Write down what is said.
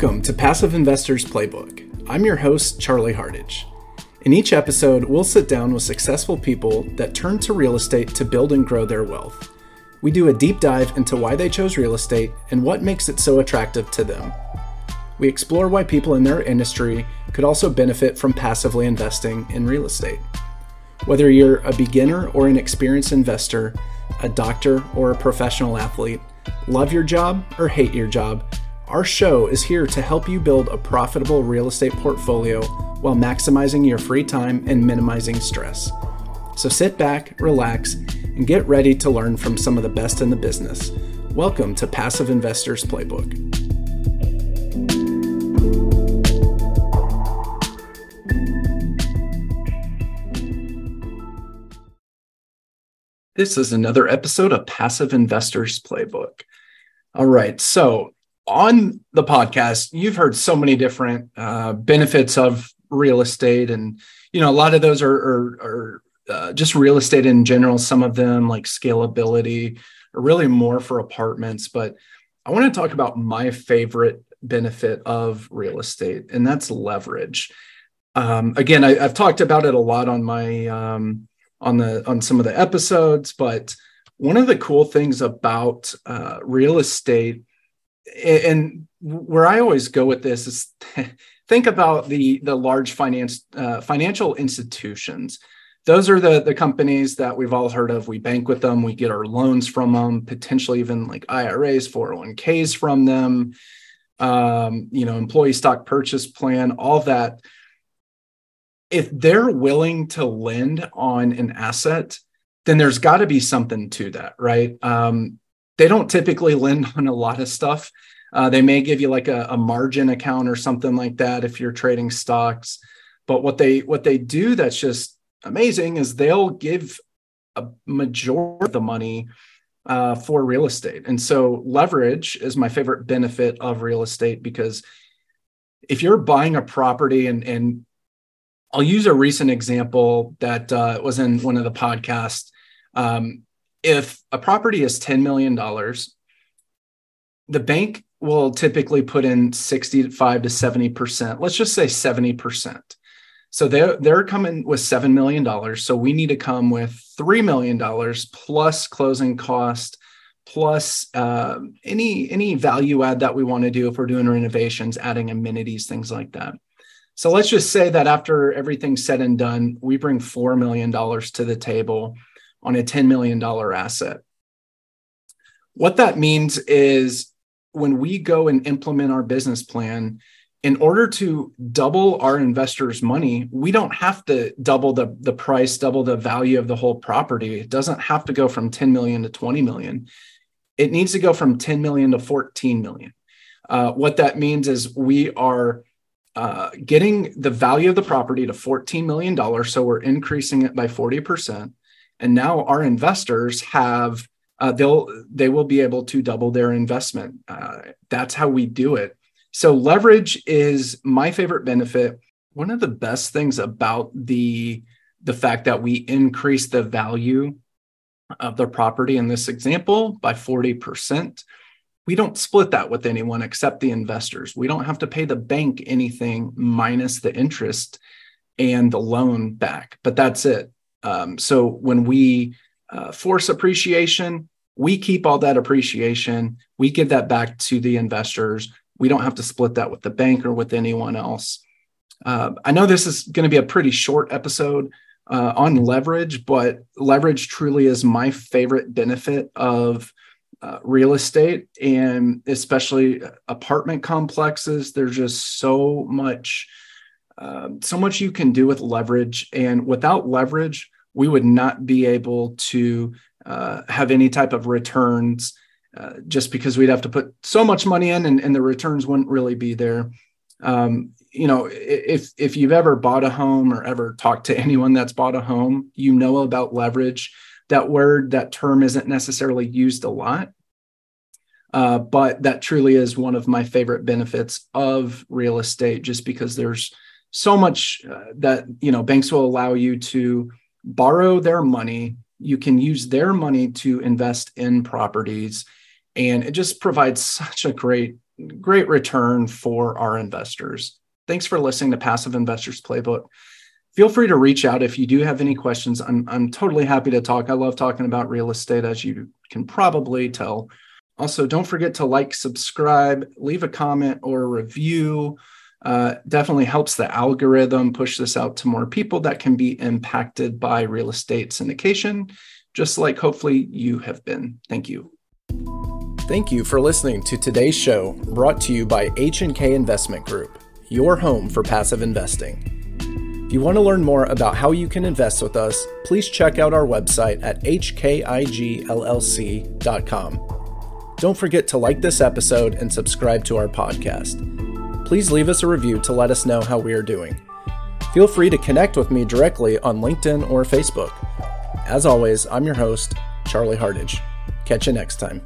Welcome to Passive Investors Playbook. I'm your host, Charlie Hardage. In each episode, we'll sit down with successful people that turn to real estate to build and grow their wealth. We do a deep dive into why they chose real estate and what makes it so attractive to them. We explore why people in their industry could also benefit from passively investing in real estate. Whether you're a beginner or an experienced investor, a doctor or a professional athlete, love your job or hate your job, our show is here to help you build a profitable real estate portfolio while maximizing your free time and minimizing stress. So sit back, relax, and get ready to learn from some of the best in the business. Welcome to Passive Investors Playbook. This is another episode of Passive Investors Playbook. All right, so on the podcast, you've heard so many different uh, benefits of real estate, and you know a lot of those are, are, are uh, just real estate in general. Some of them, like scalability, are really more for apartments. But I want to talk about my favorite benefit of real estate, and that's leverage. Um, again, I, have talked about it a lot on my um, on the on some of the episodes, but one of the cool things about uh, real estate and where I always go with this is think about the the large finance uh, financial institutions. Those are the the companies that we've all heard of. We bank with them, we get our loans from them, potentially even like IRAs, 401ks from them. Um, you know, employee stock purchase plan, all that. If they're willing to lend on an asset, then there's got to be something to that, right? Um, they don't typically lend on a lot of stuff. Uh, they may give you like a, a, margin account or something like that if you're trading stocks. But what they what they do that's just amazing is they'll give a majority of the money uh, for real estate. And so leverage is my favorite benefit of real estate because if you're buying a property and and I'll use a recent example that uh, was in one of the podcasts. Um, if a property is $10 million, the bank will typically put in 65 to 70%. Let's just say 70%. So they're, they're coming with $7 million. So we need to come with $3 million plus closing cost, plus uh, any, any value add that we want to do if we're doing renovations, adding amenities, things like that. So let's just say that after everything's said and done, we bring $4 million to the table on a $10 million asset. What that means is when we go and implement our business plan, in order to double our investors' money, we don't have to double the, the price, double the value of the whole property. It doesn't have to go from 10 million to 20 million. It needs to go from 10 million to 14 million. Uh, what that means is we are uh, getting the value of the property to $14 million. So we're increasing it by 40% and now our investors have uh, they'll they will be able to double their investment. Uh, that's how we do it. So leverage is my favorite benefit. One of the best things about the the fact that we increase the value of the property in this example by 40% we don't split that with anyone except the investors. We don't have to pay the bank anything minus the interest and the loan back but that's it um, so when we uh, force appreciation, we keep all that appreciation. We give that back to the investors. We don't have to split that with the bank or with anyone else. Uh, I know this is going to be a pretty short episode uh, on leverage, but leverage truly is my favorite benefit of uh, real estate and especially apartment complexes. There's just so much um, so much you can do with leverage. And without leverage, we would not be able to uh, have any type of returns uh, just because we'd have to put so much money in and, and the returns wouldn't really be there. Um, you know, if if you've ever bought a home or ever talked to anyone that's bought a home, you know about leverage. That word, that term isn't necessarily used a lot, uh, but that truly is one of my favorite benefits of real estate, just because there's so much uh, that you know banks will allow you to borrow their money you can use their money to invest in properties and it just provides such a great great return for our investors. Thanks for listening to Passive Investors Playbook. Feel free to reach out if you do have any questions. I'm, I'm totally happy to talk. I love talking about real estate, as you can probably tell. Also, don't forget to like, subscribe, leave a comment or a review. Uh, definitely helps the algorithm push this out to more people that can be impacted by real estate syndication, just like hopefully you have been. Thank you. Thank you for listening to today's show brought to you by H&K Investment Group, your home for passive investing. If you want to learn more about how you can invest with us, please check out our website at hkigllc.com. Don't forget to like this episode and subscribe to our podcast. Please leave us a review to let us know how we are doing. Feel free to connect with me directly on LinkedIn or Facebook. As always, I'm your host, Charlie Hardage. Catch you next time.